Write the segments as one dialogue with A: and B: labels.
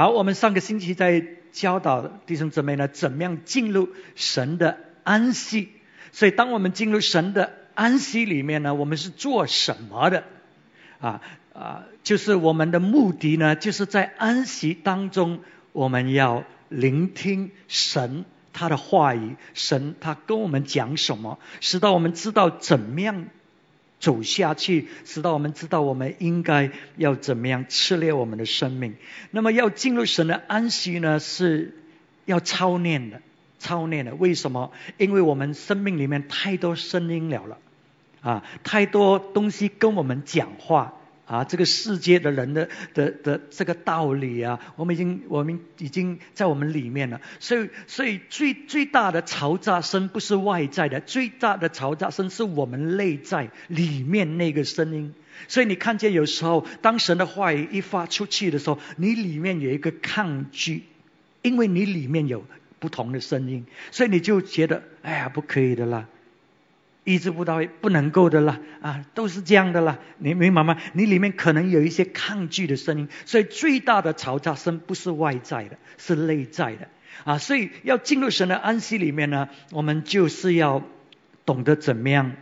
A: 好，我们上个星期在教导弟兄姊妹呢，怎么样进入神的安息。所以，当我们进入神的安息里面呢，我们是做什么的？啊啊，就是我们的目的呢，就是在安息当中，我们要聆听神他的话语，神他跟我们讲什么，使到我们知道怎么样走下去，直到我们知道我们应该要怎么样炽烈我们的生命。那么，要进入神的安息呢，是要操练的，操练的。为什么？因为我们生命里面太多声音了了。啊，太多东西跟我们讲话啊！这个世界的人的的的这个道理啊，我们已经我们已经在我们里面了。所以，所以最最大的嘈杂声不是外在的，最大的嘈杂声是我们内在里面那个声音。所以你看见有时候，当神的话语一发出去的时候，你里面有一个抗拒，因为你里面有不同的声音，所以你就觉得哎呀，不可以的啦。意志不到位，不能够的啦，啊，都是这样的啦，你明白吗？你里面可能有一些抗拒的声音，所以最大的嘈杂声不是外在的，是内在的，啊，所以要进入神的安息里面呢，我们就是要懂得怎么样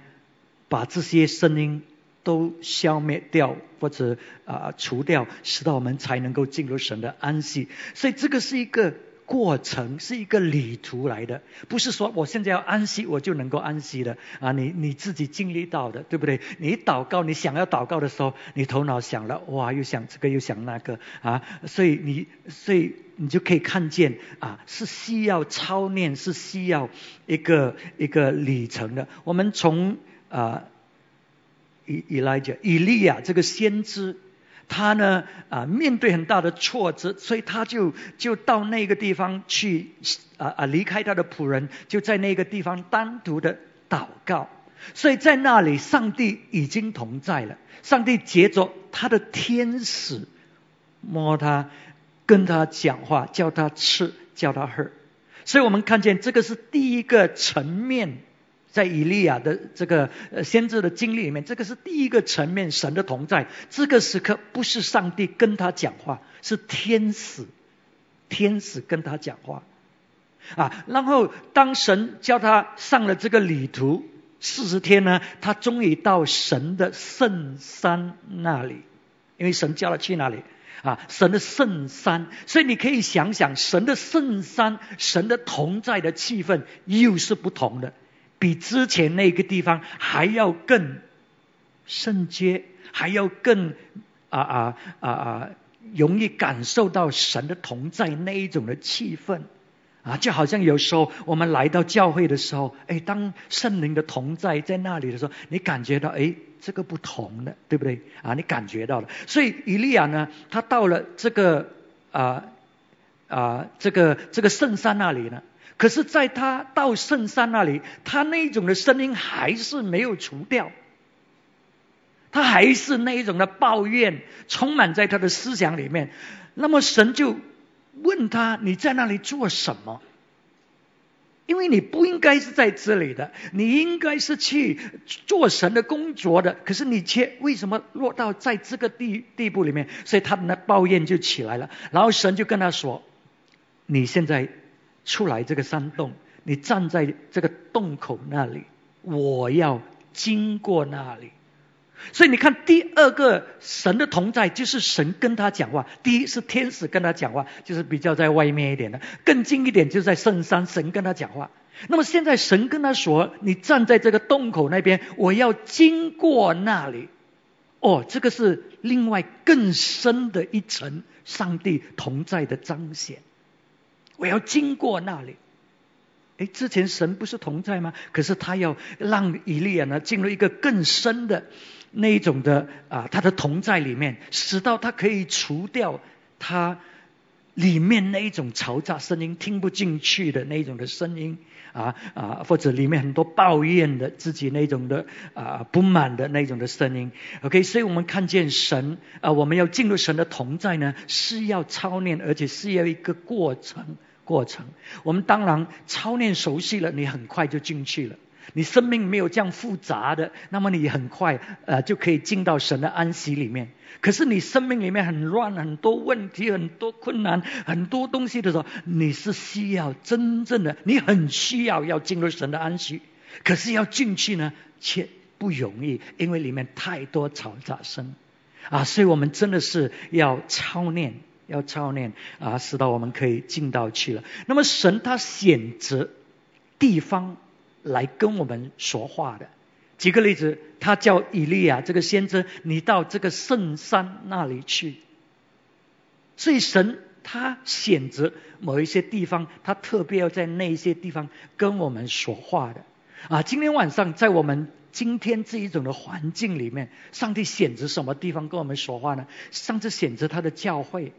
A: 把这些声音都消灭掉，或者啊除掉，使到我们才能够进入神的安息。所以这个是一个。过程是一个旅途来的，不是说我现在要安息，我就能够安息的啊！你你自己经历到的，对不对？你祷告，你想要祷告的时候，你头脑想了，哇，又想这个又想那个啊！所以你所以你就可以看见啊，是需要操练，是需要一个一个里程的。我们从啊以以来讲，以利亚这个先知。他呢啊面对很大的挫折，所以他就就到那个地方去啊啊离开他的仆人，就在那个地方单独的祷告。所以在那里，上帝已经同在了。上帝接着他的天使摸他，跟他讲话，叫他吃，叫他喝。所以我们看见这个是第一个层面。在以利亚的这个呃先知的经历里面，这个是第一个层面，神的同在。这个时刻不是上帝跟他讲话，是天使，天使跟他讲话啊。然后当神叫他上了这个旅途四十天呢，他终于到神的圣山那里，因为神叫他去哪里啊？神的圣山。所以你可以想想，神的圣山，神的同在的气氛又是不同的。比之前那个地方还要更圣洁，还要更啊啊啊啊，容易感受到神的同在那一种的气氛啊，就好像有时候我们来到教会的时候，哎，当圣灵的同在在那里的时候，你感觉到哎，这个不同的，对不对啊？你感觉到了，所以以利亚呢，他到了这个啊啊这个这个圣山那里呢。可是，在他到圣山那里，他那种的声音还是没有除掉，他还是那一种的抱怨充满在他的思想里面。那么神就问他：“你在那里做什么？因为你不应该是在这里的，你应该是去做神的工作的。可是你却为什么落到在这个地地步里面？所以他的抱怨就起来了。然后神就跟他说：你现在。”出来这个山洞，你站在这个洞口那里，我要经过那里。所以你看，第二个神的同在就是神跟他讲话。第一是天使跟他讲话，就是比较在外面一点的；更近一点，就在圣山，神跟他讲话。那么现在神跟他说：“你站在这个洞口那边，我要经过那里。”哦，这个是另外更深的一层上帝同在的彰显。我要经过那里，哎，之前神不是同在吗？可是他要让以利亚呢进入一个更深的那一种的啊，他的同在里面，使到他可以除掉他里面那一种嘈杂声音、听不进去的那一种的声音啊啊，或者里面很多抱怨的自己那种的啊不满的那种的声音。OK，所以我们看见神啊，我们要进入神的同在呢，是要操练，而且是要一个过程。过程，我们当然操练熟悉了，你很快就进去了。你生命没有这样复杂的，那么你很快呃就可以进到神的安息里面。可是你生命里面很乱，很多问题，很多困难，很多东西的时候，你是需要真正的，你很需要要进入神的安息。可是要进去呢，却不容易，因为里面太多嘈杂声啊！所以我们真的是要操练，要操练啊，使到我们可以进到去了。那么神他选择地方来跟我们说话的。举个例子，他叫以利亚这个先知，你到这个圣山那里去。所以神他选择某一些地方，他特别要在那一些地方跟我们说话的。啊，今天晚上在我们今天这一种的环境里面，上帝选择什么地方跟我们说话呢？上帝选择他的教会，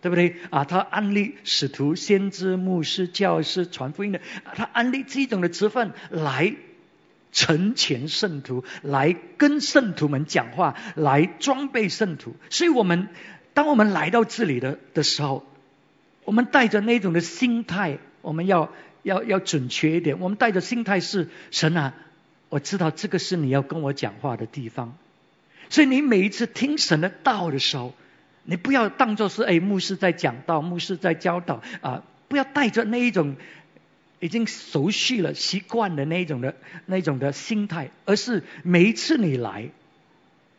A: 对不对？啊，他安利使徒、先知、牧师、教师传福音的，他安利这种的职分来。成全圣徒，来跟圣徒们讲话，来装备圣徒。所以，我们当我们来到这里的的时候，我们带着那种的心态，我们要要要准确一点。我们带着心态是神啊，我知道这个是你要跟我讲话的地方。所以，你每一次听神的道的时候，你不要当作是哎牧师在讲道，牧师在教导啊，不要带着那一种。已经熟悉了、习惯的那一种的、那种的心态，而是每一次你来，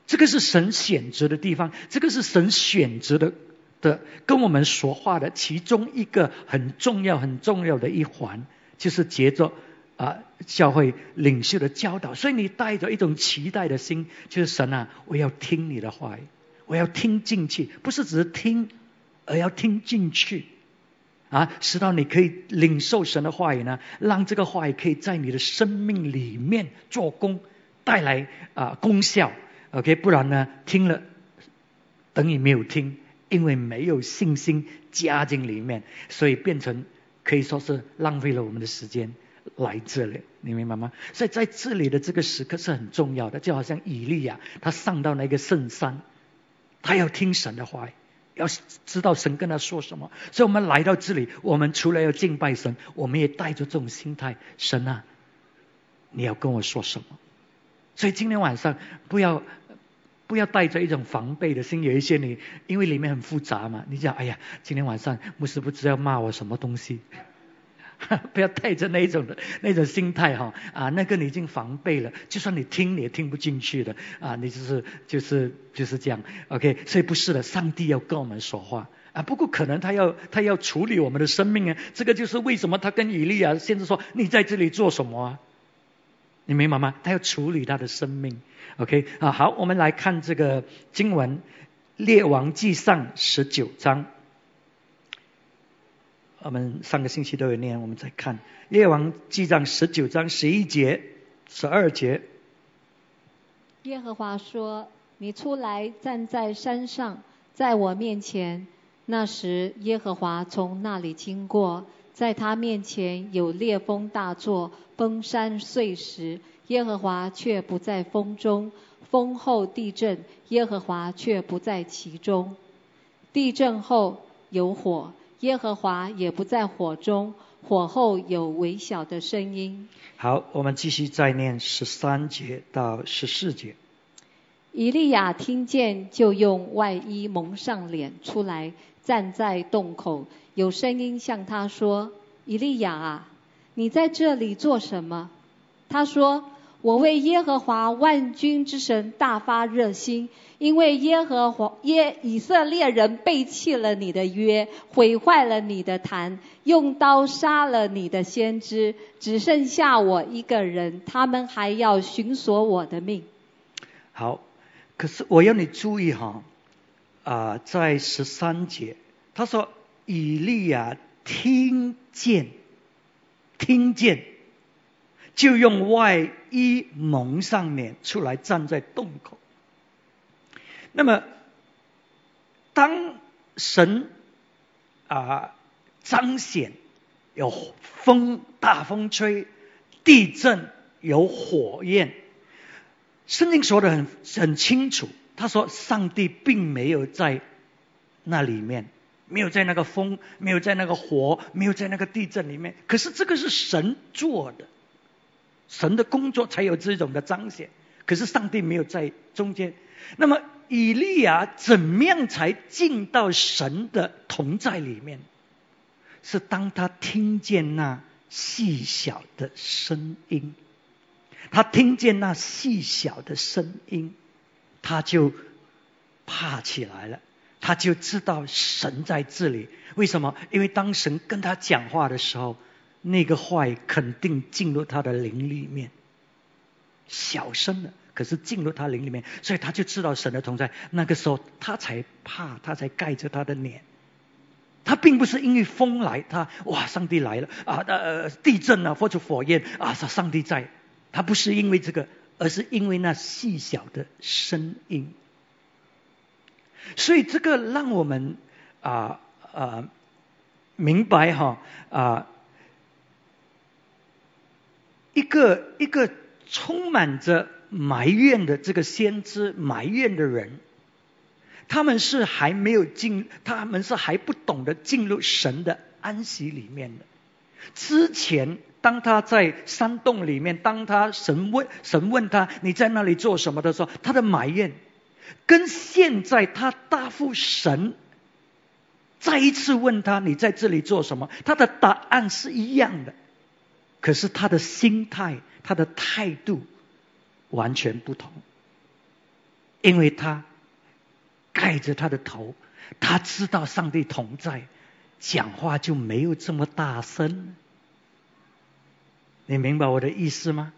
A: 这个是神选择的地方，这个是神选择的的跟我们说话的其中一个很重要、很重要的一环，就是接着啊教会领袖的教导。所以你带着一种期待的心，就是神啊，我要听你的话，我要听进去，不是只是听，而要听进去。啊，使到你可以领受神的话语呢，让这个话语可以在你的生命里面做工，带来啊功效。OK，不然呢，听了等于没有听，因为没有信心加进里面，所以变成可以说是浪费了我们的时间来这里，你明白吗？所以在这里的这个时刻是很重要的，就好像以利亚他上到那个圣山，他要听神的话。要知道神跟他说什么，所以我们来到这里，我们除了要敬拜神，我们也带着这种心态：神啊，你要跟我说什么？所以今天晚上不要不要带着一种防备的心，有一些你因为里面很复杂嘛，你讲哎呀，今天晚上牧师不知道骂我什么东西。不要带着那种的那种心态哈啊，那个你已经防备了，就算你听你也听不进去的啊，你就是就是就是这样，OK，所以不是的，上帝要跟我们说话啊，不过可能他要他要处理我们的生命啊，这个就是为什么他跟以利亚先至说你在这里做什么啊？你明白吗？他要处理他的生命，OK 啊，好，我们来看这个经文《列王记上》十九章。我们上个星期都有念，我们再看《列王记上》十九章十一节、十二节。
B: 耶和华说：“你出来站在山上，在我面前。那时，耶和华从那里经过，在他面前有烈风大作，崩山碎石。耶和华却不在风中，风后地震，耶和华却不在其中。地震后有火。”耶和华也不在火中，火后有微小的声音。
A: 好，我们继续再念十三节到十四节。
B: 以利亚听见，就用外衣蒙上脸出来，站在洞口，有声音向他说：“以利亚啊，你在这里做什么？”他说。我为耶和华万军之神大发热心，因为耶和华耶以色列人背弃了你的约，毁坏了你的坛，用刀杀了你的先知，只剩下我一个人，他们还要寻索我的命。
A: 好，可是我要你注意哈，啊，在十三节，他说以利亚听见，听见。就用外衣蒙上脸出来，站在洞口。那么，当神啊彰显有风大风吹，地震有火焰，圣经说的很很清楚。他说，上帝并没有在那里面，没有在那个风，没有在那个火，没有在那个地震里面。可是这个是神做的。神的工作才有这种的彰显。可是上帝没有在中间。那么以利亚怎么样才进到神的同在里面？是当他听见那细小的声音，他听见那细小的声音，他就怕起来了。他就知道神在这里。为什么？因为当神跟他讲话的时候，那个坏肯定进入他的灵里面，小声的，可是进入他灵里面，所以他就知道神的同在。那个时候他才怕，他才盖着他的脸。他并不是因为风来，他哇，上帝来了啊！呃，地震啊，或者火焰啊，上上帝在。他不是因为这个，而是因为那细小的声音。所以这个让我们啊啊明白哈啊一个一个充满着埋怨的这个先知埋怨的人，他们是还没有进，他们是还不懂得进入神的安息里面的。之前当他在山洞里面，当他神问神问他你在那里做什么的时候，他的埋怨。跟现在他答复神，再一次问他你在这里做什么，他的答案是一样的，可是他的心态、他的态度完全不同，因为他盖着他的头，他知道上帝同在，讲话就没有这么大声。你明白我的意思吗？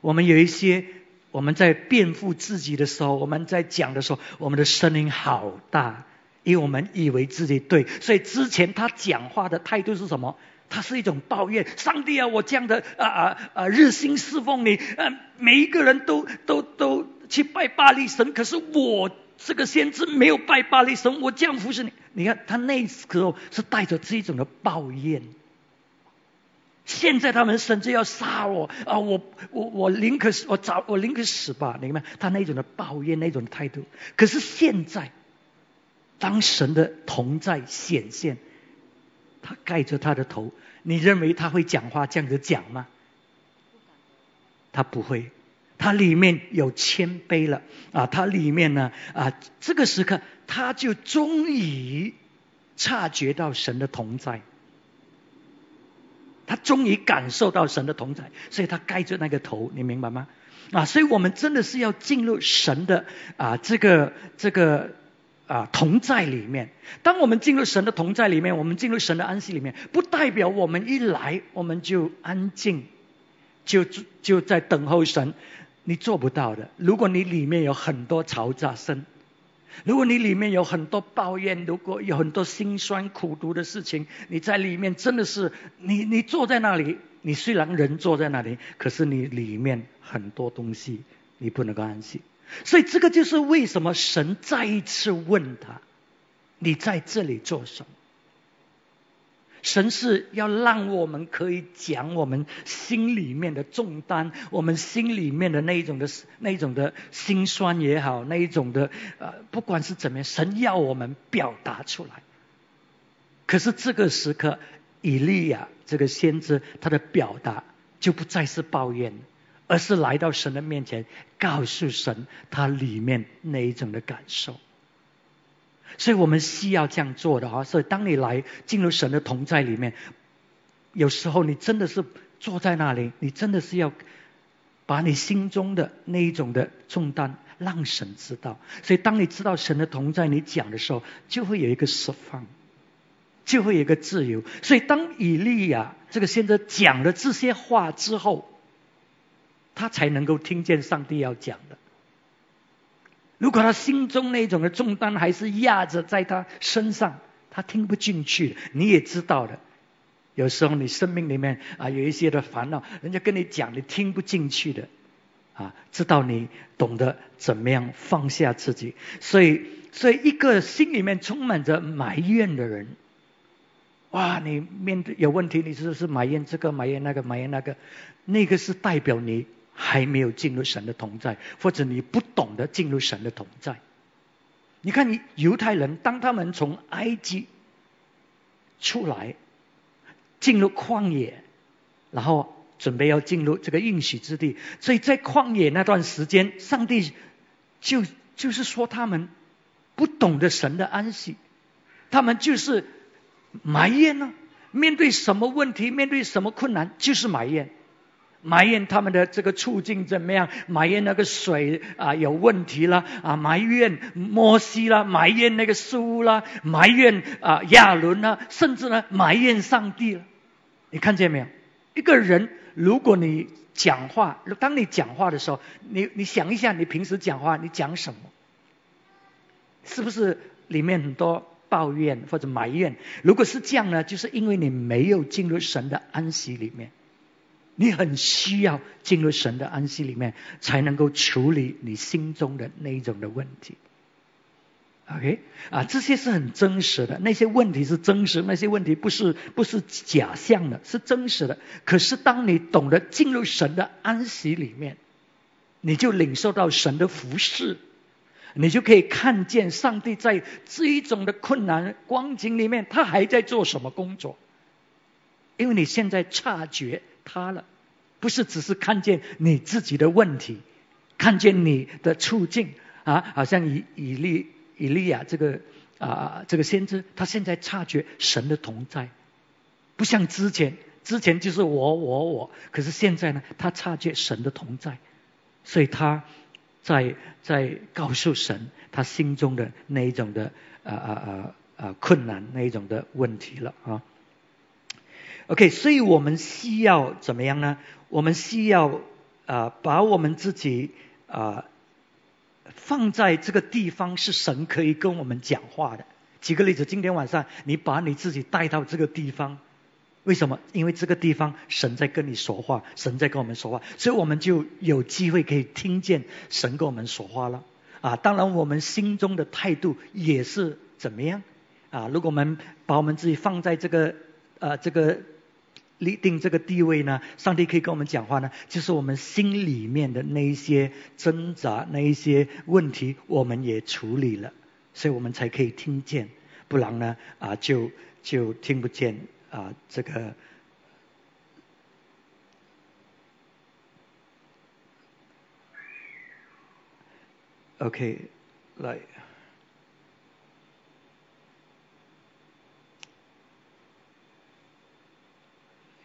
A: 我们有一些。我们在辩护自己的时候，我们在讲的时候，我们的声音好大，因为我们以为自己对。所以之前他讲话的态度是什么？他是一种抱怨：上帝啊，我这样的啊啊啊日心侍奉你，嗯，每一个人都都都去拜巴力神，可是我这个先知没有拜巴力神，我这样服侍你。你看他那时候是带着这一种的抱怨。现在他们甚至要杀我啊！我我我宁可死，我早我宁可死吧！你看他那种的抱怨，那种态度。可是现在，当神的同在显现，他盖着他的头，你认为他会讲话这样子讲吗？他不会，他里面有谦卑了啊！他里面呢啊，这个时刻他就终于察觉到神的同在。他终于感受到神的同在，所以他盖着那个头，你明白吗？啊，所以我们真的是要进入神的啊这个这个啊同在里面。当我们进入神的同在里面，我们进入神的安息里面，不代表我们一来我们就安静，就就在等候神，你做不到的。如果你里面有很多嘈杂声。如果你里面有很多抱怨，如果有很多心酸苦毒的事情，你在里面真的是你你坐在那里，你虽然人坐在那里，可是你里面很多东西你不能够安息。所以这个就是为什么神再一次问他：你在这里做什么？神是要让我们可以讲我们心里面的重担，我们心里面的那一种的那一种的心酸也好，那一种的呃，不管是怎么样，神要我们表达出来。可是这个时刻，以利亚这个先知他的表达就不再是抱怨，而是来到神的面前，告诉神他里面那一种的感受。所以我们需要这样做的啊！所以当你来进入神的同在里面，有时候你真的是坐在那里，你真的是要把你心中的那一种的重担让神知道。所以当你知道神的同在，你讲的时候就会有一个释放，就会有一个自由。所以当以利亚这个先知讲了这些话之后，他才能够听见上帝要讲的。如果他心中那种的重担还是压着在他身上，他听不进去。你也知道的，有时候你生命里面啊有一些的烦恼，人家跟你讲，你听不进去的啊。知道你懂得怎么样放下自己，所以，所以一个心里面充满着埋怨的人，哇，你面对有问题，你是不是埋怨这个埋怨那个埋怨那个？那个是代表你。还没有进入神的同在，或者你不懂得进入神的同在。你看，你犹太人当他们从埃及出来，进入旷野，然后准备要进入这个应许之地，所以在旷野那段时间，上帝就就是说他们不懂得神的安息，他们就是埋怨呢。面对什么问题，面对什么困难，就是埋怨，埋怨他们的这个处境怎么样，埋怨那个水啊有问题了啊，埋怨摩西啦，埋怨那个书啦，埋怨啊亚伦啦，甚至呢埋怨上帝了。你看见没有？一个人，如果你讲话，当你讲话的时候，你你想一下，你平时讲话你讲什么？是不是里面很多？抱怨或者埋怨，如果是这样呢，就是因为你没有进入神的安息里面，你很需要进入神的安息里面，才能够处理你心中的那一种的问题。OK，啊，这些是很真实的，那些问题是真实，那些问题不是不是假象的，是真实的。可是当你懂得进入神的安息里面，你就领受到神的服饰。你就可以看见上帝在这一种的困难光景里面，他还在做什么工作？因为你现在察觉他了，不是只是看见你自己的问题，看见你的处境啊，好像以以利以利亚这个啊这个先知，他现在察觉神的同在，不像之前，之前就是我我我，可是现在呢，他察觉神的同在，所以他。在在告诉神他心中的那一种的啊啊啊啊困难那一种的问题了啊。OK，所以我们需要怎么样呢？我们需要啊把我们自己啊放在这个地方，是神可以跟我们讲话的。举个例子，今天晚上你把你自己带到这个地方。为什么？因为这个地方神在跟你说话，神在跟我们说话，所以我们就有机会可以听见神跟我们说话了。啊，当然我们心中的态度也是怎么样？啊，如果我们把我们自己放在这个呃这个立定这个地位呢，上帝可以跟我们讲话呢，就是我们心里面的那一些挣扎、那一些问题，我们也处理了，所以我们才可以听见，不然呢啊就就听不见。啊，这个，OK，来，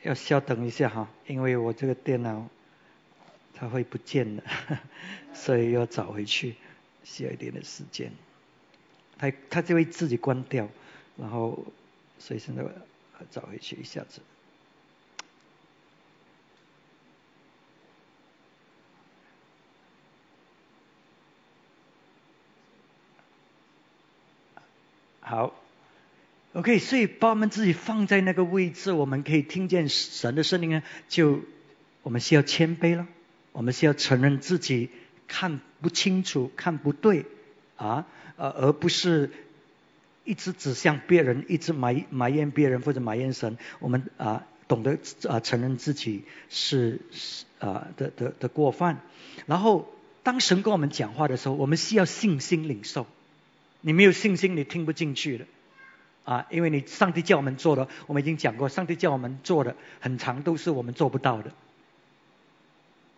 A: 要稍等一下哈，因为我这个电脑它会不见的，所以要找回去，需要一点的时间。它它就会自己关掉，然后所以现在。找回去一下子。好，OK，所以把我们自己放在那个位置，我们可以听见神的声音呢。就我们需要谦卑了，我们需要承认自己看不清楚、看不对啊，呃，而不是。一直指向别人，一直埋埋怨别人或者埋怨神。我们啊懂得啊承认自己是啊的的的过犯。然后当神跟我们讲话的时候，我们需要信心领受。你没有信心，你听不进去的啊！因为你上帝叫我们做的，我们已经讲过，上帝叫我们做的很长都是我们做不到的。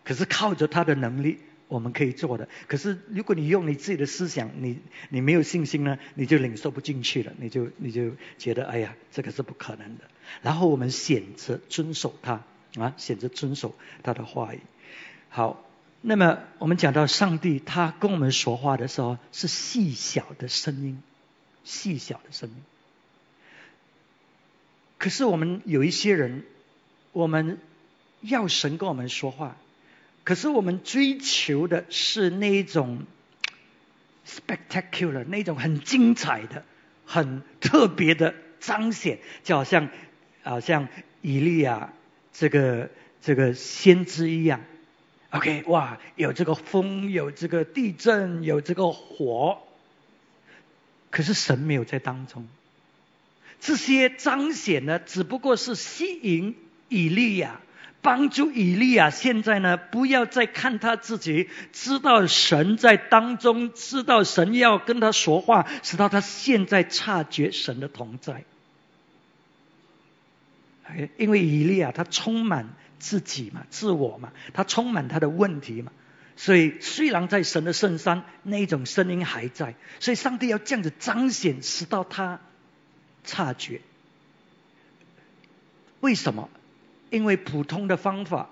A: 可是靠着他的能力。我们可以做的，可是如果你用你自己的思想，你你没有信心呢，你就领受不进去了，你就你就觉得哎呀，这个是不可能的。然后我们选择遵守他啊，选择遵守他的话语。好，那么我们讲到上帝，他跟我们说话的时候是细小的声音，细小的声音。可是我们有一些人，我们要神跟我们说话。可是我们追求的是那一种 spectacular，那种很精彩的、很特别的彰显，就好像好像以利亚这个这个先知一样。OK，哇，有这个风，有这个地震，有这个火，可是神没有在当中。这些彰显呢，只不过是吸引以利亚。帮助以利亚现在呢，不要再看他自己，知道神在当中，知道神要跟他说话，直到他现在察觉神的同在。因为以利亚他充满自己嘛，自我嘛，他充满他的问题嘛。所以虽然在神的圣山，那一种声音还在，所以上帝要这样子彰显，使到他察觉。为什么？因为普通的方法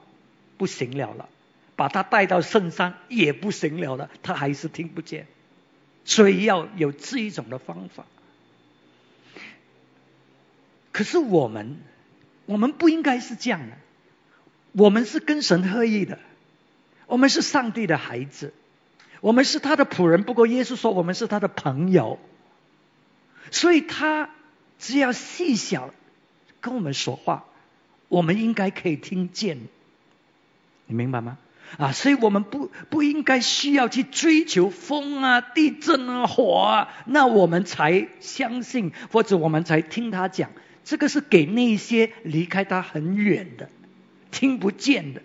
A: 不行了了，把他带到圣山也不行了了，他还是听不见。所以要有这一种的方法。可是我们，我们不应该是这样的。我们是跟神合一的，我们是上帝的孩子，我们是他的仆人。不过耶稣说我们是他的朋友，所以他只要细小跟我们说话，我们应该可以听见。你明白吗？啊，所以我们不不应该需要去追求风啊、地震啊、火啊，那我们才相信，或者我们才听他讲。这个是给那些离开他很远的、听不见的，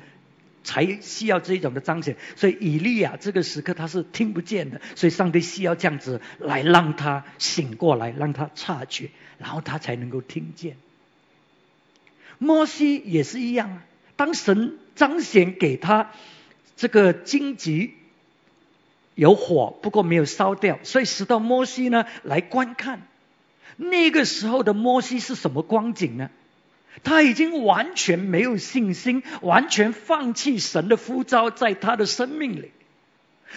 A: 才需要这种的彰显。所以以利亚这个时刻他是听不见的，所以上帝需要这样子来让他醒过来，让他察觉，然后他才能够听见。摩西也是一样啊，当神彰显给他这个荆棘有火，不过没有烧掉，所以使到摩西呢来观看。那个时候的摩西是什么光景呢？他已经完全没有信心，完全放弃神的呼召在他的生命里。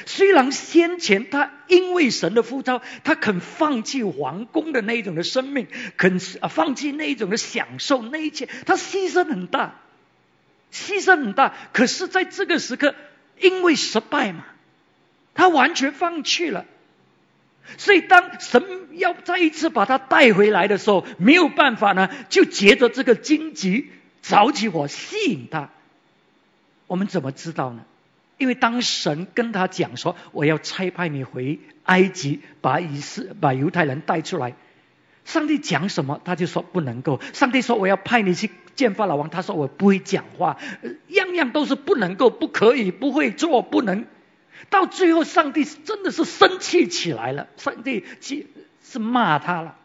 A: 虽然先前他因为神的呼召，他肯放弃皇宫的那一种的生命，肯放弃那一种的享受，那一切他牺牲很大，牺牲很大。可是在这个时刻，因为失败嘛，他完全放弃了。所以，当神要再一次把他带回来的时候，没有办法呢，就借着这个荆棘着起火，吸引他。我们怎么知道呢？因为当神跟他讲说：“我要差派你回埃及，把以斯把犹太人带出来。”上帝讲什么，他就说不能够。上帝说：“我要派你去见法老王。”他说：“我不会讲话，样样都是不能够、不可以、不会做、不能。”到最后，上帝真的是生气起来了。上帝是是骂他了。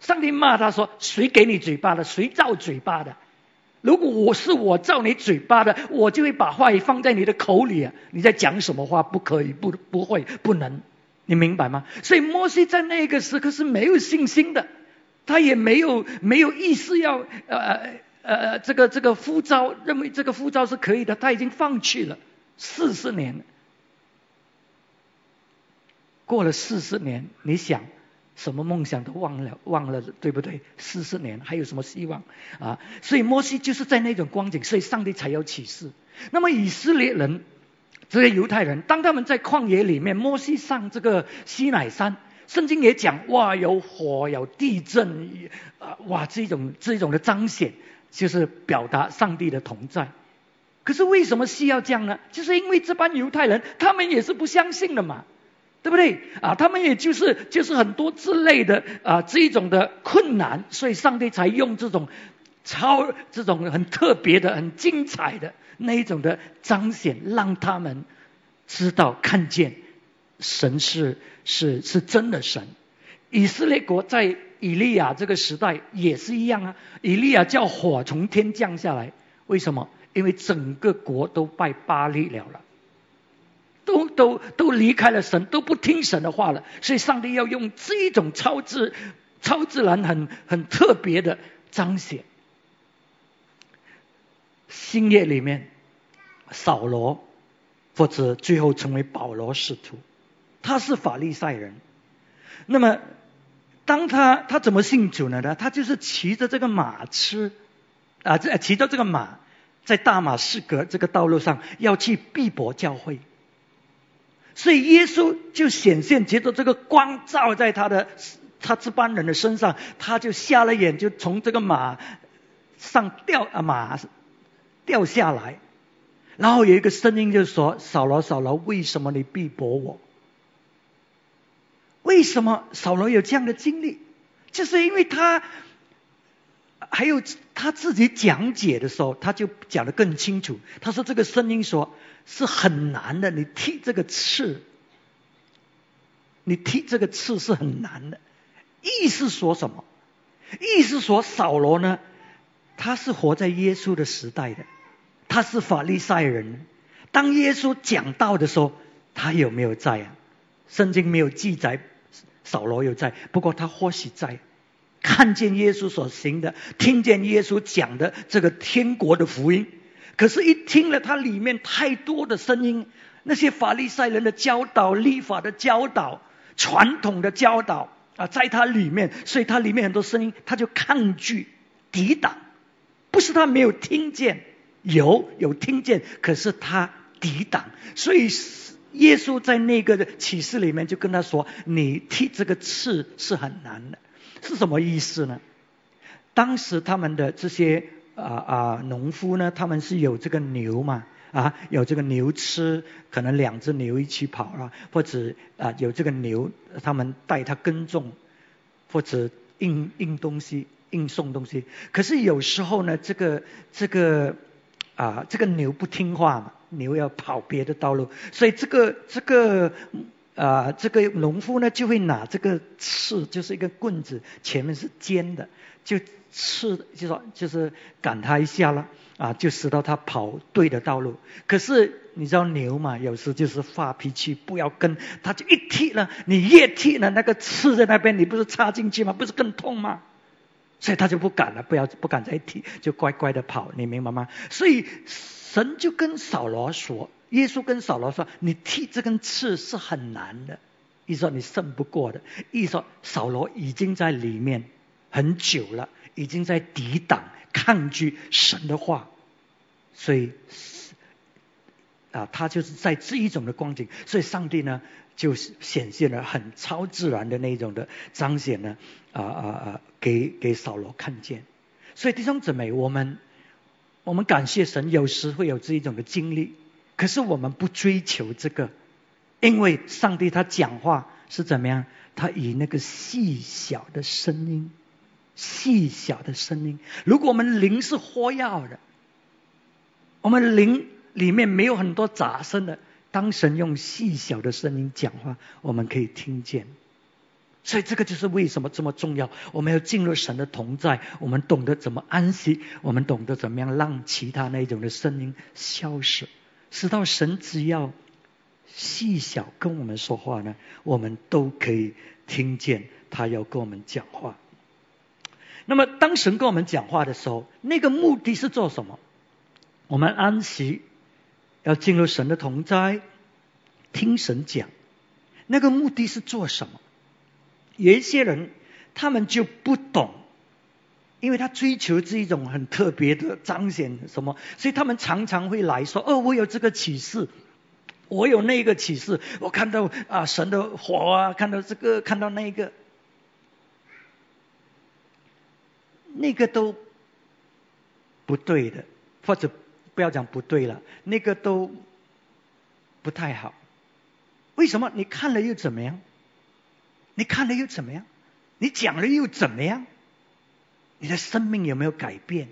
A: 上帝骂他说：“谁给你嘴巴的？谁造嘴巴的？如果我是我造你嘴巴的，我就会把话语放在你的口里啊！你在讲什么话？不可以，不不会，不能，你明白吗？所以摩西在那个时刻是没有信心的，他也没有没有意思要呃呃这个这个呼召，认为这个呼召是可以的，他已经放弃了。四十年，过了四十年，你想什么梦想都忘了，忘了，对不对？四十年还有什么希望啊？所以摩西就是在那种光景，所以上帝才有启示。那么以色列人，这些犹太人，当他们在旷野里面，摩西上这个西乃山，圣经也讲，哇，有火，有地震，啊，哇，这种这种的彰显，就是表达上帝的同在。可是为什么戏要这样呢？就是因为这帮犹太人，他们也是不相信的嘛，对不对？啊，他们也就是就是很多之类的啊这一种的困难，所以上帝才用这种超这种很特别的、很精彩的那一种的彰显，让他们知道看见神是是是真的神。以色列国在以利亚这个时代也是一样啊，以利亚叫火从天降下来，为什么？因为整个国都拜巴利了了，都都都离开了神，都不听神的话了，所以上帝要用这种超自超自然、很很特别的彰显。新约里面，扫罗或者最后成为保罗使徒，他是法利赛人。那么，当他他怎么信主呢？他就是骑着这个马吃啊，这骑着这个马。在大马士革这个道路上要去逼迫教会，所以耶稣就显现，接着这个光照在他的他这班人的身上，他就瞎了眼，就从这个马上掉啊马掉下来，然后有一个声音就说：“扫罗，扫罗，为什么你逼迫我？为什么扫罗有这样的经历？就是因为他。”还有他自己讲解的时候，他就讲得更清楚。他说：“这个声音说是很难的，你踢这个刺，你踢这个刺是很难的。”意思说什么？意思说扫罗呢？他是活在耶稣的时代的，他是法利赛人。当耶稣讲道的时候，他有没有在啊？圣经没有记载扫罗有在，不过他或许在，看见耶稣所行的，听见耶稣讲的这个天国的福音。可是，一听了他里面太多的声音，那些法利赛人的教导、立法的教导、传统的教导啊，在他里面，所以他里面很多声音，他就抗拒、抵挡。不是他没有听见，有有听见，可是他抵挡。所以耶稣在那个启示里面就跟他说：“你踢这个刺是很难的，是什么意思呢？”当时他们的这些。啊啊，农夫呢？他们是有这个牛嘛？啊，有这个牛吃，可能两只牛一起跑啊，或者啊有这个牛，他们带它耕种，或者运运东西、运送东西。可是有时候呢，这个这个啊，这个牛不听话嘛，牛要跑别的道路，所以这个这个啊，这个农夫呢就会拿这个刺，就是一个棍子，前面是尖的，就。刺，就说就是赶他一下了啊，就使到他跑对的道路。可是你知道牛嘛，有时就是发脾气，不要跟，他就一踢呢，你越踢呢，那个刺在那边，你不是插进去吗？不是更痛吗？所以他就不敢了，不要不敢再踢，就乖乖的跑，你明白吗？所以神就跟扫罗说，耶稣跟扫罗说，你踢这根刺是很难的，意思说你胜不过的，意思说扫罗已经在里面很久了。已经在抵挡、抗拒神的话，所以啊，他就是在这一种的光景，所以上帝呢，就显现了很超自然的那种的彰显呢，啊啊啊，给给扫罗看见。所以弟兄姊妹，我们我们感谢神，有时会有这一种的经历，可是我们不追求这个，因为上帝他讲话是怎么样？他以那个细小的声音。细小的声音。如果我们灵是活药的，我们灵里面没有很多杂声的。当神用细小的声音讲话，我们可以听见。所以这个就是为什么这么重要。我们要进入神的同在，我们懂得怎么安息，我们懂得怎么样让其他那种的声音消失，直到神只要细小跟我们说话呢，我们都可以听见他要跟我们讲话。那么，当神跟我们讲话的时候，那个目的是做什么？我们安息，要进入神的同在，听神讲。那个目的是做什么？有一些人，他们就不懂，因为他追求这一种很特别的彰显什么，所以他们常常会来说：“哦，我有这个启示，我有那个启示，我看到啊神的火啊，看到这个，看到那个。”那个都不对的，或者不要讲不对了，那个都不太好。为什么？你看了又怎么样？你看了又怎么样？你讲了又怎么样？你的生命有没有改变？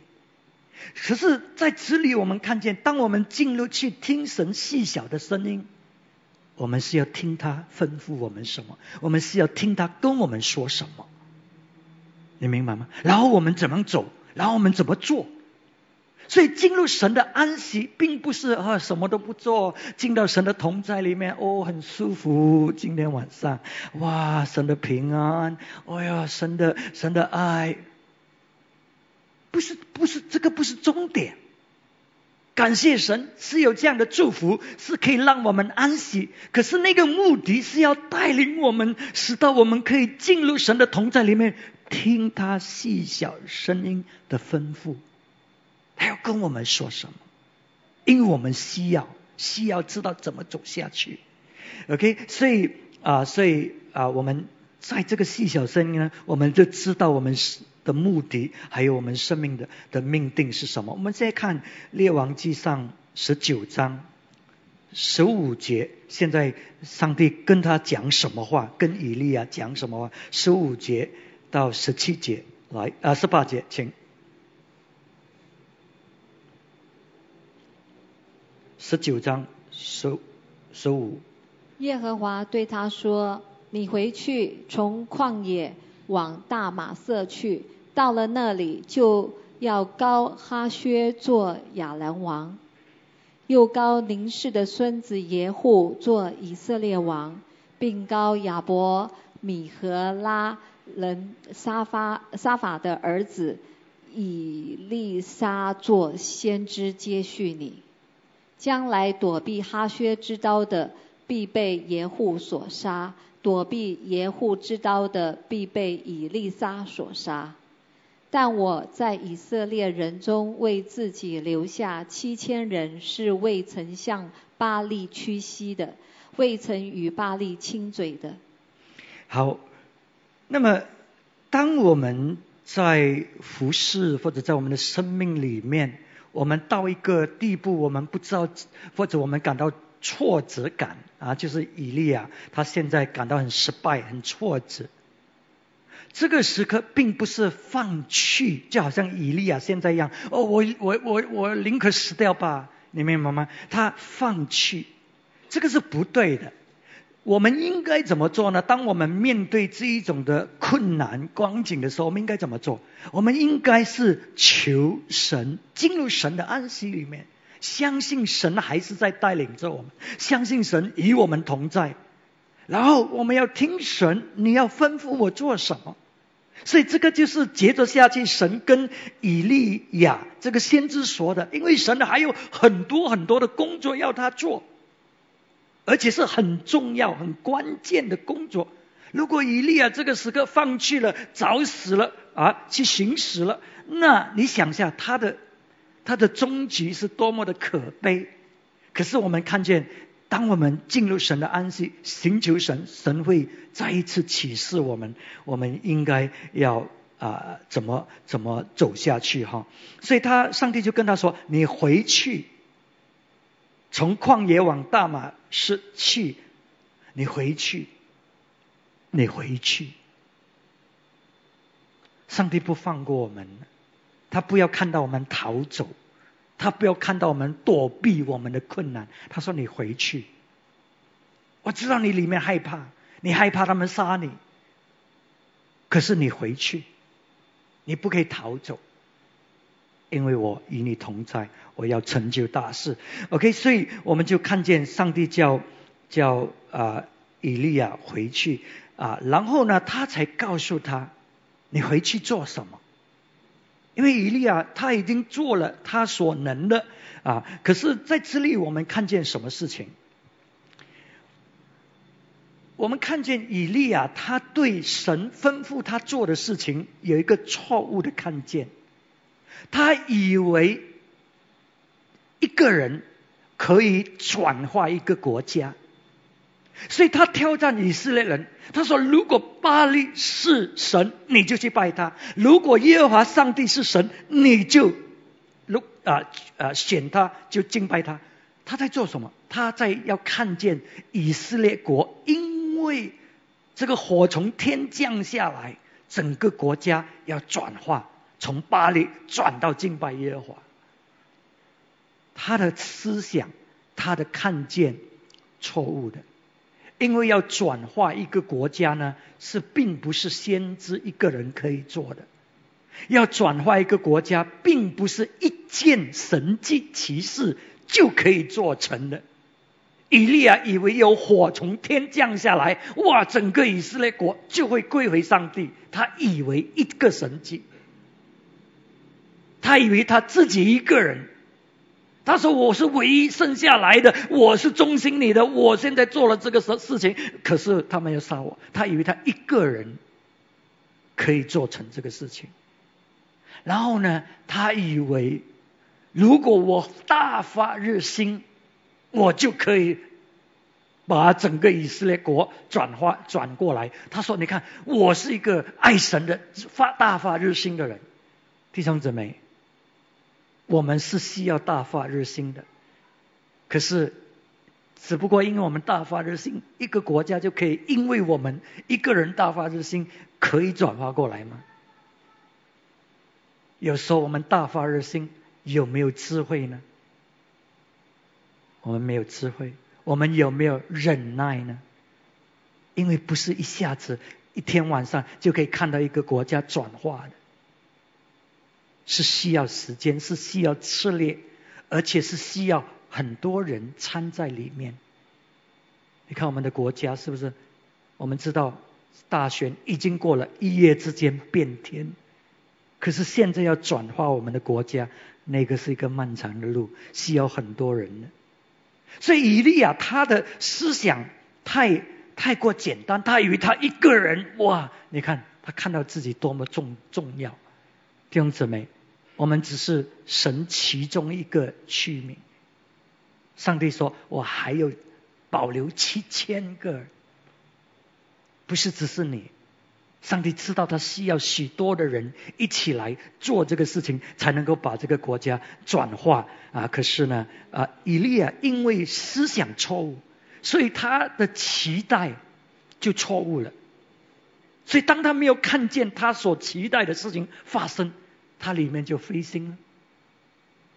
A: 可是，在这里我们看见，当我们进入去听神细小的声音，我们是要听他吩咐我们什么？我们是要听他跟我们说什么？你明白吗？然后我们怎么走？然后我们怎么做？所以进入神的安息，并不是啊什么都不做，进到神的同在里面，哦很舒服。今天晚上，哇，神的平安，哎呀，神的神的爱，不是不是这个不是终点。感谢神是有这样的祝福，是可以让我们安息。可是那个目的是要带领我们，使到我们可以进入神的同在里面。听他细小声音的吩咐，他要跟我们说什么？因为我们需要，需要知道怎么走下去。OK，所以啊，所以啊，我们在这个细小声音呢，我们就知道我们是的目的，还有我们生命的的命定是什么。我们再看列王记上十九章十五节，现在上帝跟他讲什么话？跟以利亚讲什么话？十五节。到十七节来啊，十八节，请。十九章十十五。
B: 耶和华对他说：“你回去，从旷野往大马色去，到了那里就要高哈薛做亚兰王，又高宁氏的孙子耶户做以色列王，并高亚伯米和拉人沙发沙法的儿子以利沙做先知接续你。将来躲避哈薛之刀的，必被耶户所杀；躲避耶户之刀的，必被以利沙所杀。但我在以色列人中为自己留下七千人，是未曾向巴利屈膝的，未曾与巴利亲嘴的。
A: 好，那么当我们在服侍或者在我们的生命里面，我们到一个地步，我们不知道，或者我们感到挫折感啊，就是以利亚，他现在感到很失败、很挫折。这个时刻并不是放弃，就好像以利亚现在一样，哦，我我我我宁可死掉吧，你明白吗？他放弃，这个是不对的。我们应该怎么做呢？当我们面对这一种的困难光景的时候，我们应该怎么做？我们应该是求神，进入神的安息里面，相信神还是在带领着我们，相信神与我们同在。然后我们要听神，你要吩咐我做什么？所以这个就是接着下去，神跟以利亚这个先知说的，因为神还有很多很多的工作要他做。而且是很重要、很关键的工作。如果以利亚这个时刻放弃了、早死了啊，去行死了，那你想下他的他的终极是多么的可悲。可是我们看见，当我们进入神的安息，寻求神，神会再一次启示我们，我们应该要啊怎么怎么走下去哈。所以他上帝就跟他说：“你回去。”从旷野往大马士去，你回去，你回去。上帝不放过我们，他不要看到我们逃走，他不要看到我们躲避我们的困难。他说：“你回去，我知道你里面害怕，你害怕他们杀你，可是你回去，你不可以逃走。”因为我与你同在，我要成就大事。OK，所以我们就看见上帝叫叫啊以利亚回去啊，然后呢，他才告诉他你回去做什么？因为以利亚他已经做了他所能的啊，可是在这里我们看见什么事情？我们看见以利亚他对神吩咐他做的事情有一个错误的看见。他以为一个人可以转化一个国家，所以他挑战以色列人。他说：“如果巴利是神，你就去拜他；如果耶和华上帝是神，你就如啊啊选他，就敬拜他。”他在做什么？他在要看见以色列国，因为这个火从天降下来，整个国家要转化。从巴黎转到敬拜耶和华，他的思想，他的看见错误的，因为要转化一个国家呢，是并不是先知一个人可以做的。要转化一个国家，并不是一件神迹奇事就可以做成的。以利亚以为有火从天降下来，哇，整个以色列国就会归回上帝。他以为一个神迹。他以为他自己一个人，他说我是唯一剩下来的，我是忠心你的，我现在做了这个事事情，可是他们要杀我。他以为他一个人可以做成这个事情，然后呢，他以为如果我大发热心，我就可以把整个以色列国转化转过来。他说：“你看，我是一个爱神的发大发热心的人，弟兄姊妹。”我们是需要大发热心的，可是，只不过因为我们大发热心，一个国家就可以因为我们一个人大发热心，可以转化过来吗？有时候我们大发热心，有没有智慧呢？我们没有智慧，我们有没有忍耐呢？因为不是一下子一天晚上就可以看到一个国家转化的。是需要时间，是需要策略，而且是需要很多人参在里面。你看我们的国家是不是？我们知道大选已经过了，一夜之间变天。可是现在要转化我们的国家，那个是一个漫长的路，需要很多人的。所以以利亚他的思想太太过简单，他以为他一个人哇！你看他看到自己多么重重要，弟兄姊妹，我们只是神其中一个器皿。上帝说：“我还有保留七千个，不是只是你。”上帝知道他需要许多的人一起来做这个事情，才能够把这个国家转化啊！可是呢，啊，以利亚因为思想错误，所以他的期待就错误了。所以当他没有看见他所期待的事情发生，它里面就灰心了。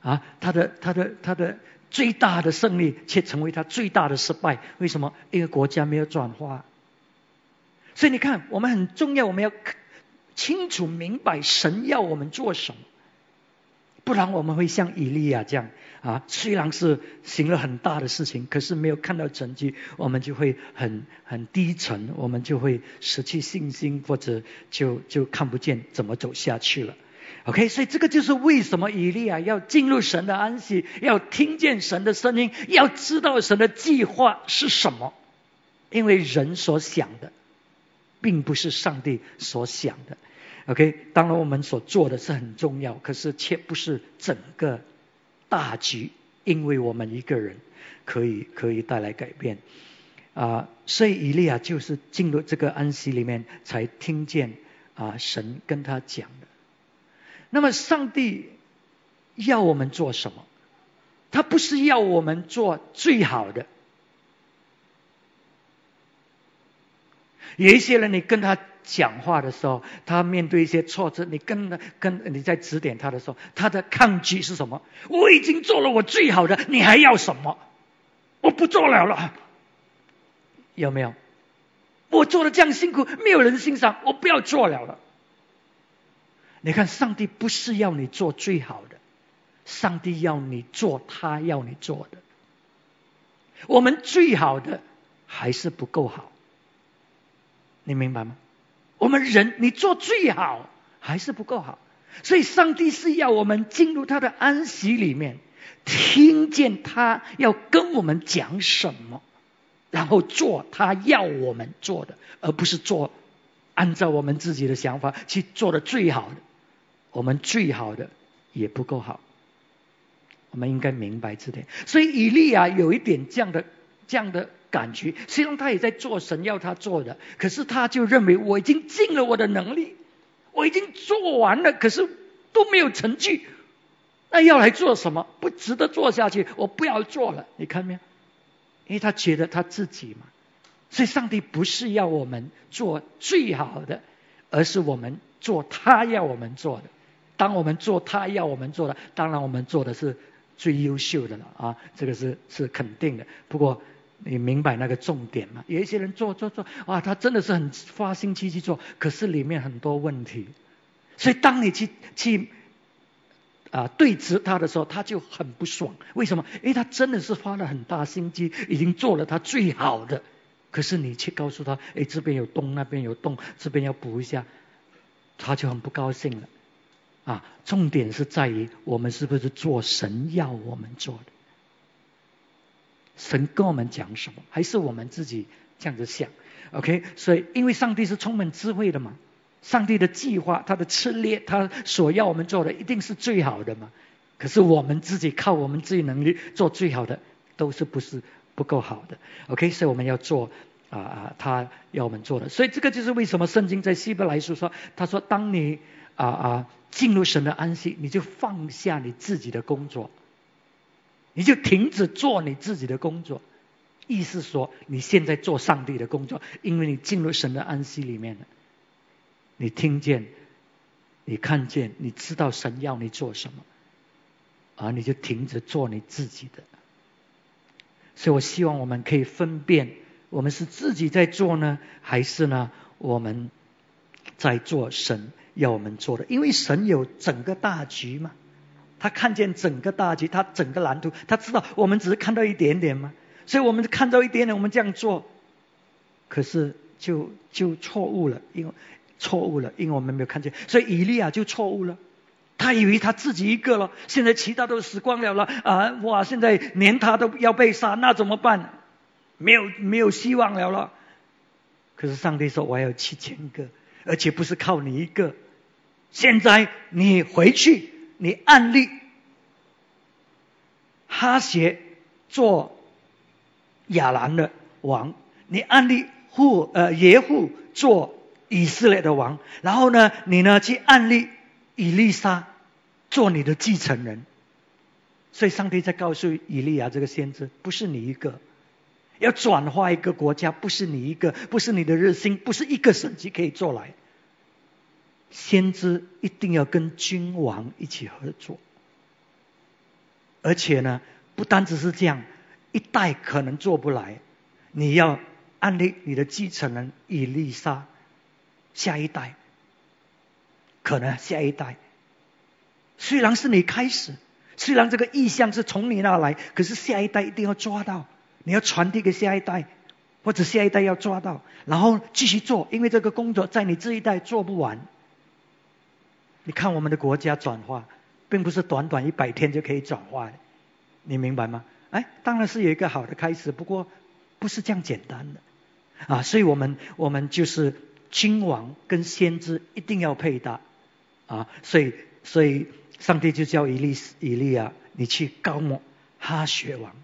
A: 啊，他的他的他的最大的胜利，却成为他最大的失败。为什么？一个国家没有转化。所以你看，我们很重要，我们要清楚明白神要我们做什么，不然我们会像以利亚这样啊，虽然是行了很大的事情，可是没有看到成绩，我们就会很很低沉，我们就会失去信心，或者就就看不见怎么走下去了。OK，所以这个就是为什么以利亚要进入神的安息，要听见神的声音，要知道神的计划是什么，因为人所想的。并不是上帝所想的，OK。当然，我们所做的是很重要，可是却不是整个大局，因为我们一个人可以可以带来改变啊。所以以利亚就是进入这个安息里面，才听见啊神跟他讲的。那么，上帝要我们做什么？他不是要我们做最好的。有一些人，你跟他讲话的时候，他面对一些挫折，你跟他跟你在指点他的时候，他的抗拒是什么？我已经做了我最好的，你还要什么？我不做了了，有没有？我做的这样辛苦，没有人欣赏，我不要做了了。你看，上帝不是要你做最好的，上帝要你做他要你做的。我们最好的还是不够好。你明白吗？我们人，你做最好还是不够好，所以上帝是要我们进入他的安息里面，听见他要跟我们讲什么，然后做他要我们做的，而不是做按照我们自己的想法去做的最好的。我们最好的也不够好，我们应该明白这点。所以以利亚有一点这样的这样的。感觉，虽然他也在做神要他做的，可是他就认为我已经尽了我的能力，我已经做完了，可是都没有成绩，那要来做什么？不值得做下去，我不要做了。你看没有？因为他觉得他自己嘛，所以上帝不是要我们做最好的，而是我们做他要我们做的。当我们做他要我们做的，当然我们做的是最优秀的了啊，这个是是肯定的。不过。你明白那个重点吗？有一些人做做做，哇，他真的是很花心机去做，可是里面很多问题。所以当你去去啊对峙他的时候，他就很不爽。为什么？因为他真的是花了很大心机，已经做了他最好的，可是你去告诉他，哎，这边有洞，那边有洞，这边要补一下，他就很不高兴了。啊，重点是在于我们是不是做神要我们做的。神跟我们讲什么，还是我们自己这样子想？OK，所以因为上帝是充满智慧的嘛，上帝的计划、他的策略、他所要我们做的一定是最好的嘛。可是我们自己靠我们自己能力做最好的，都是不是不够好的？OK，所以我们要做啊啊，他要我们做的。所以这个就是为什么圣经在希伯来书说，他说当你啊啊进入神的安息，你就放下你自己的工作。你就停止做你自己的工作，意思说你现在做上帝的工作，因为你进入神的安息里面了。你听见，你看见，你知道神要你做什么，而你就停止做你自己的。所以我希望我们可以分辨，我们是自己在做呢，还是呢我们在做神要我们做的，因为神有整个大局嘛，他看见整个大局，他整个蓝图，他知道我们只是看到一点点嘛，所以我们看到一点点，我们这样做，可是就就错误了，因为错误了，因为我们没有看见，所以以利亚就错误了，他以为他自己一个了，现在其他都死光了了。啊，哇，现在连他都要被杀，那怎么办？没有没有希望了了。可是上帝说我还有七千个，而且不是靠你一个。现在你回去，你暗立哈协做亚兰的王，你暗立户呃耶户做以色列的王，然后呢，你呢去暗立以利沙做你的继承人。所以上帝在告诉以利亚这个先知，不是你一个，要转化一个国家，不是你一个，不是你的热心，不是一个省级可以做来。先知一定要跟君王一起合作，而且呢，不单只是这样，一代可能做不来，你要安利你的继承人以利沙，下一代，可能下一代，虽然是你开始，虽然这个意向是从你那来，可是下一代一定要抓到，你要传递给下一代，或者下一代要抓到，然后继续做，因为这个工作在你这一代做不完。你看我们的国家转化，并不是短短一百天就可以转化的，你明白吗？哎，当然是有一个好的开始，不过不是这样简单的啊！所以我们我们就是君王跟先知一定要配搭啊！所以所以上帝就叫以利以利亚，你去高摩哈学王。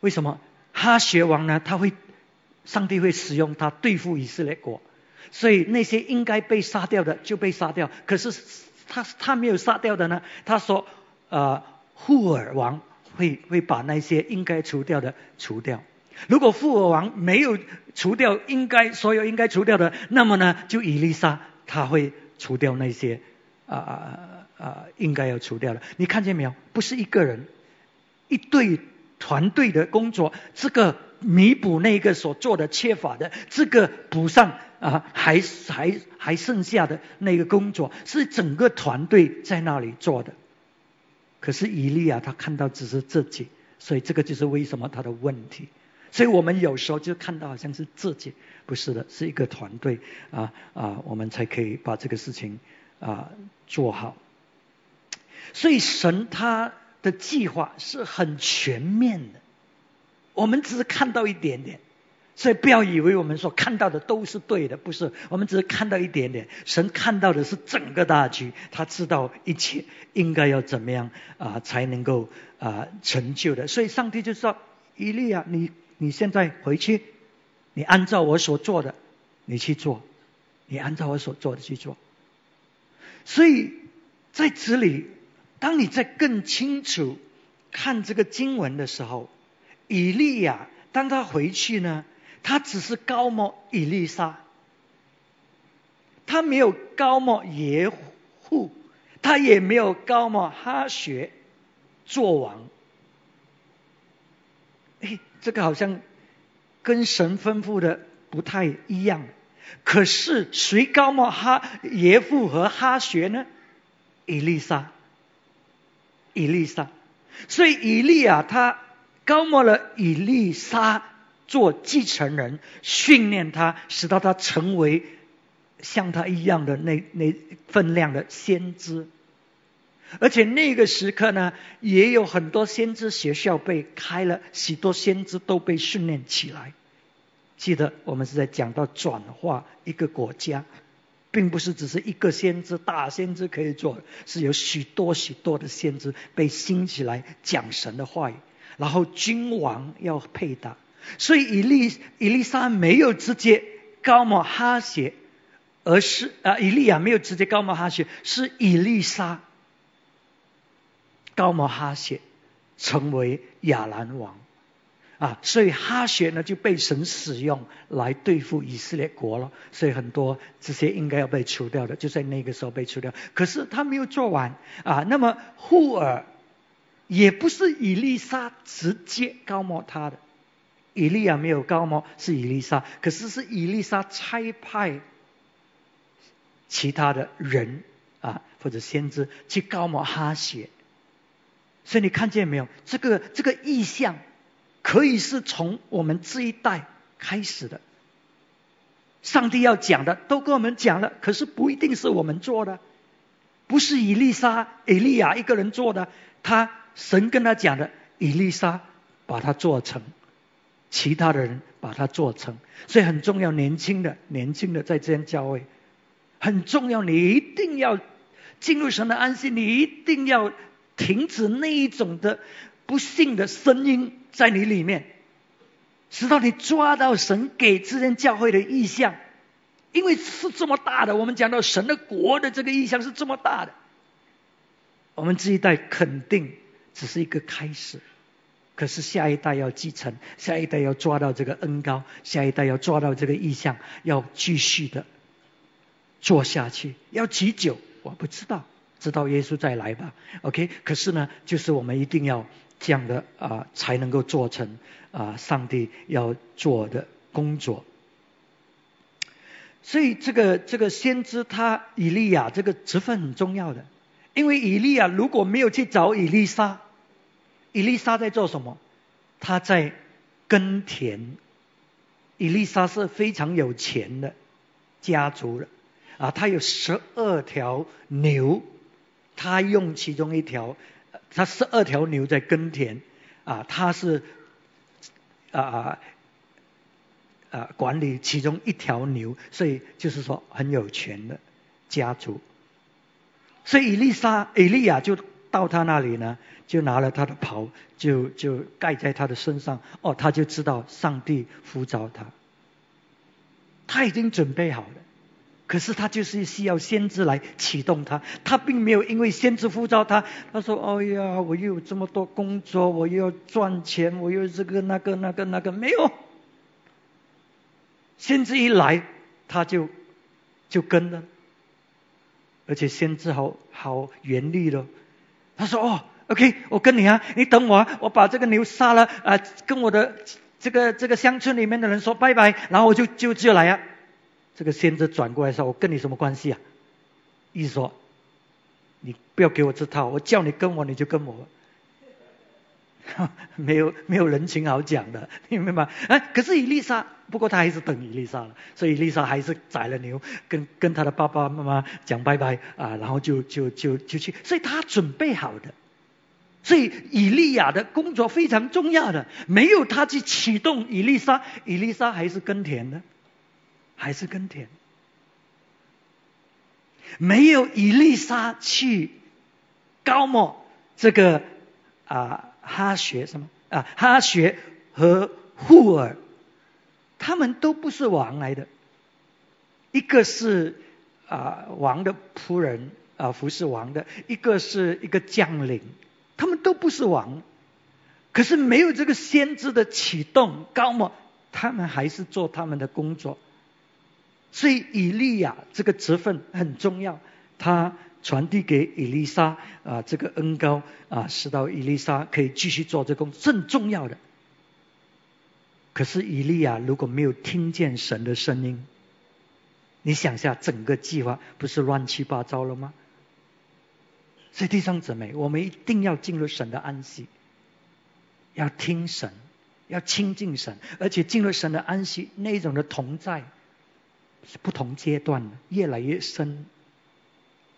A: 为什么哈学王呢？他会上帝会使用他对付以色列国，所以那些应该被杀掉的就被杀掉。可是。他他没有杀掉的呢？他说，呃，富尔王会会把那些应该除掉的除掉。如果富尔王没有除掉应该所有应该除掉的，那么呢，就以丽莎他会除掉那些啊啊啊应该要除掉的。你看见没有？不是一个人，一队团队的工作，这个弥补那个所做的缺乏的，这个补上。啊，还还还剩下的那个工作是整个团队在那里做的。可是以利亚他看到只是自己，所以这个就是为什么他的问题。所以我们有时候就看到好像是自己，不是的，是一个团队啊啊，我们才可以把这个事情啊做好。所以神他的计划是很全面的，我们只是看到一点点。所以不要以为我们所看到的都是对的，不是。我们只是看到一点点，神看到的是整个大局，他知道一切应该要怎么样啊才能够啊成就的。所以上帝就说：“伊利亚，你你现在回去，你按照我所做的，你去做，你按照我所做的去做。”所以在这里，当你在更清楚看这个经文的时候，以利亚当他回去呢？他只是高莫以利沙，他没有高莫耶户，他也没有高莫哈学做王。哎，这个好像跟神吩咐的不太一样。可是谁高莫哈耶户和哈学呢？以利沙，以利沙。所以以利啊他高莫了以利沙。做继承人，训练他，使到他成为像他一样的那那分量的先知。而且那个时刻呢，也有很多先知学校被开了，许多先知都被训练起来。记得我们是在讲到转化一个国家，并不是只是一个先知大先知可以做，是有许多许多的先知被兴起来讲神的话语，然后君王要配搭。所以以利以利沙没有直接高摩哈学，而是啊以利亚没有直接高摩哈学，是以利沙高摩哈学成为亚兰王啊，所以哈学呢就被神使用来对付以色列国了。所以很多这些应该要被除掉的，就在那个时候被除掉。可是他没有做完啊，那么户尔也不是以利沙直接高摩他的。以利亚没有高吗？是以利沙，可是是以利沙差派其他的人啊或者先知去高摩哈血。所以你看见没有？这个这个意象可以是从我们这一代开始的。上帝要讲的都跟我们讲了，可是不一定是我们做的，不是以利沙、以利亚一个人做的。他神跟他讲的，以利沙把它做成，其他的人把它做成。所以很重要，年轻的、年轻的在这间教会很重要，你一定要进入神的安息，你一定要停止那一种的不幸的声音在你里面。直到你抓到神给这间教会的意向，因为是这么大的，我们讲到神的国的这个意向是这么大的，我们这一代肯定只是一个开始，可是下一代要继承，下一代要抓到这个恩高，下一代要抓到这个意向，要继续的做下去，要几久我不知道，直到耶稣再来吧。OK，可是呢，就是我们一定要这样的啊，才能够做成。啊，上帝要做的工作，所以这个这个先知他以利亚这个职分很重要的，因为以利亚如果没有去找以利沙，伊丽莎在做什么？他在耕田。伊丽莎是非常有钱的家族了啊，他有十二条牛，他用其中一条，他十二条牛在耕田啊，他是。啊啊啊！管理其中一条牛，所以就是说很有钱的家族。所以伊丽莎、伊利亚就到他那里呢，就拿了他的袍，就就盖在他的身上。哦，他就知道上帝呼召他，他已经准备好了。可是他就是需要先知来启动他，他并没有因为先知呼召他，他说：“哎呀，我又有这么多工作，我又要赚钱，我又这个那个那个那个，没有。”先知一来，他就就跟了，而且先知好好严厉了。他说：“哦，OK，我跟你啊，你等我，啊，我把这个牛杀了啊，跟我的这个这个乡村里面的人说拜拜，然后我就就就来啊。”这个先知转过来说：“我跟你什么关系啊？”意思说：“你不要给我这套，我叫你跟我，你就跟我。” 没有没有人情好讲的，明白吗？哎，可是伊丽莎，不过他还是等伊丽莎了，所以伊丽莎还是宰了牛，跟跟他的爸爸妈妈讲拜拜啊，然后就就就就去，所以他准备好的。所以以利亚的工作非常重要的，没有他去启动伊丽莎，伊丽莎还是耕田的。还是耕田，没有以利沙去高莫这个啊哈学什么？啊哈学和户尔，他们都不是王来的，一个是啊王的仆人啊服侍王的，一个是一个将领，他们都不是王，可是没有这个先知的启动高莫，他们还是做他们的工作。所以以利亚这个职分很重要，他传递给以利沙啊这个恩高啊，使到以利沙可以继续做这工作，很重要的。可是以利亚如果没有听见神的声音，你想下整个计划不是乱七八糟了吗？所以弟兄姊妹，我们一定要进入神的安息，要听神，要亲近神，而且进入神的安息那种的同在。是不同阶段的，越来越深，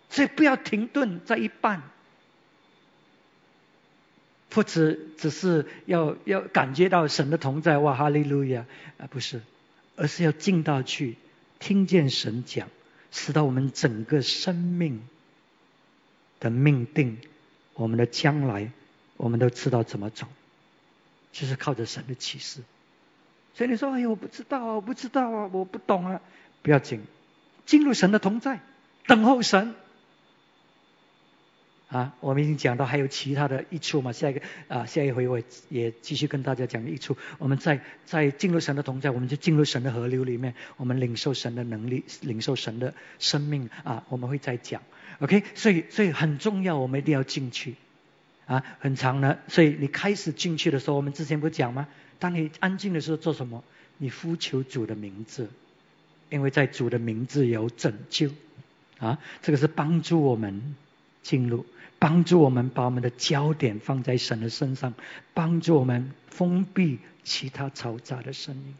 A: 所以不要停顿在一半，或者只是要要感觉到神的同在，哇哈利路亚啊，不是，而是要进到去，听见神讲，使到我们整个生命的命定，我们的将来，我们都知道怎么走，就是靠着神的启示。所以你说，哎呀，我不知道啊，我不知道啊，我不懂啊。不要紧，进入神的同在，等候神。啊，我们已经讲到还有其他的益处嘛？下一个啊，下一回我也继续跟大家讲益处。我们在在进入神的同在，我们就进入神的河流里面，我们领受神的能力，领受神的生命啊。我们会再讲，OK？所以所以很重要，我们一定要进去啊，很长的。所以你开始进去的时候，我们之前不讲吗？当你安静的时候做什么？你呼求主的名字。因为在主的名字有拯救，啊，这个是帮助我们进入，帮助我们把我们的焦点放在神的身上，帮助我们封闭其他嘈杂的声音。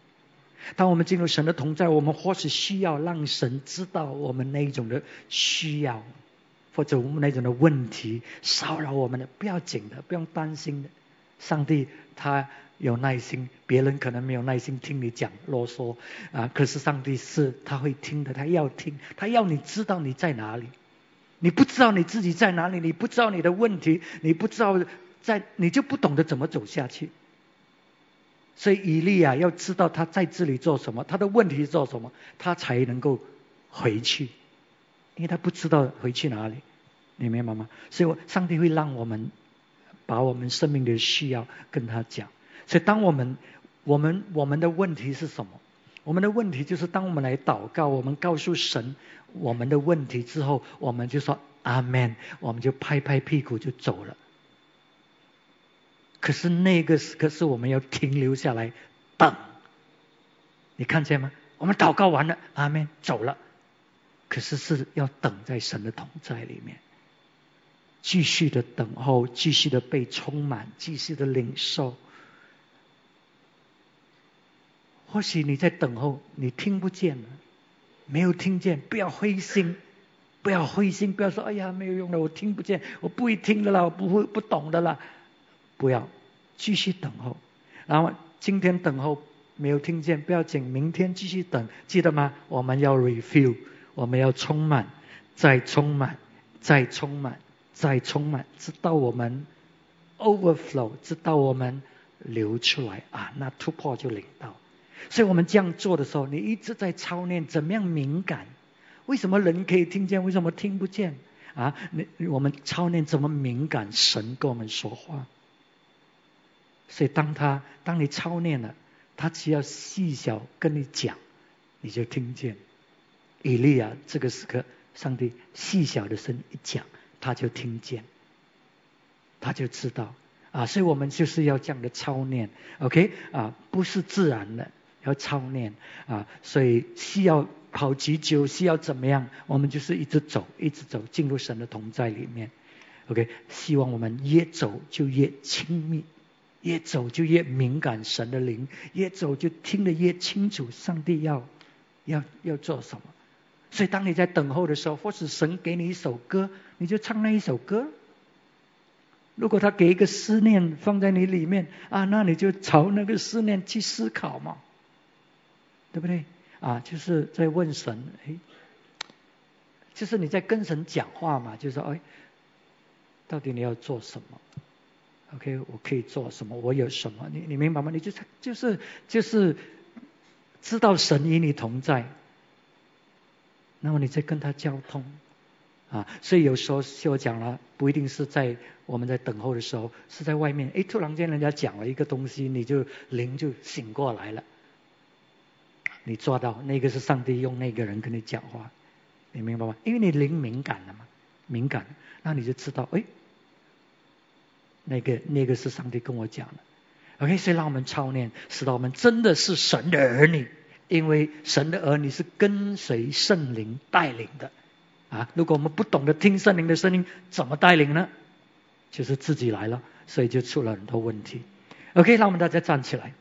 A: 当我们进入神的同在，我们或许需要让神知道我们那一种的需要，或者我们那种的问题骚扰我们的，不要紧的，不用担心的。上帝他有耐心，别人可能没有耐心听你讲啰嗦啊，可是上帝是他会听的，他要听，他要你知道你在哪里。你不知道你自己在哪里，你不知道你的问题，你不知道在，你就不懂得怎么走下去。所以以利亚要知道他在这里做什么，他的问题是做什么，他才能够回去，因为他不知道回去哪里，你明白吗？所以上帝会让我们把我们生命的需要跟他讲。所以当我们我们我们的问题是什么？我们的问题就是当我们来祷告，我们告诉神我们的问题之后，我们就说阿门，我们就拍拍屁股就走了。可是那个时刻是我们要停留下来等，你看见吗？我们祷告完了，阿门，走了。可是是要等在神的同在里面，继续的等候，继续的被充满，继续的领受。或许你在等候，你听不见，没有听见，不要灰心，不要灰心，不要说哎呀没有用的，我听不见，我不会听的啦，我不会不懂的啦。不要继续等候，然后今天等候没有听见，不要紧，明天继续等，记得吗？我们要 refill，我们要充满，再充满，再充满，再充满，直到我们 overflow，直到我们流出来啊，那突破就领到。所以我们这样做的时候，你一直在操练怎么样敏感？为什么人可以听见，为什么听不见？啊，你我们操练怎么敏感？神跟我们说话。所以，当他当你操练了，他只要细小跟你讲，你就听见。以利亚这个时刻，上帝细小的声一讲，他就听见，他就知道啊。所以我们就是要这样的操练，OK 啊，不是自然的，要操练啊。所以需要跑几久，需要怎么样，我们就是一直走，一直走，进入神的同在里面。OK，希望我们越走就越亲密。越走就越敏感，神的灵越走就听得越清楚，上帝要要要做什么。所以当你在等候的时候，或是神给你一首歌，你就唱那一首歌。如果他给一个思念放在你里面啊，那你就朝那个思念去思考嘛，对不对？啊，就是在问神，哎，就是你在跟神讲话嘛，就是说哎，到底你要做什么？OK，我可以做什么？我有什么？你你明白吗？你就是就是就是知道神与你同在，那么你在跟他交通啊。所以有时候像我讲了，不一定是在我们在等候的时候，是在外面。哎，突然间人家讲了一个东西，你就灵就醒过来了。你抓到那个是上帝用那个人跟你讲话，你明白吗？因为你灵敏感了嘛，敏感，那你就知道哎。那个那个是上帝跟我讲的，OK，所以让我们操练，使到我们真的是神的儿女，因为神的儿女是跟随圣灵带领的啊。如果我们不懂得听圣灵的声音，怎么带领呢？就是自己来了，所以就出了很多问题。OK，让我们大家站起来。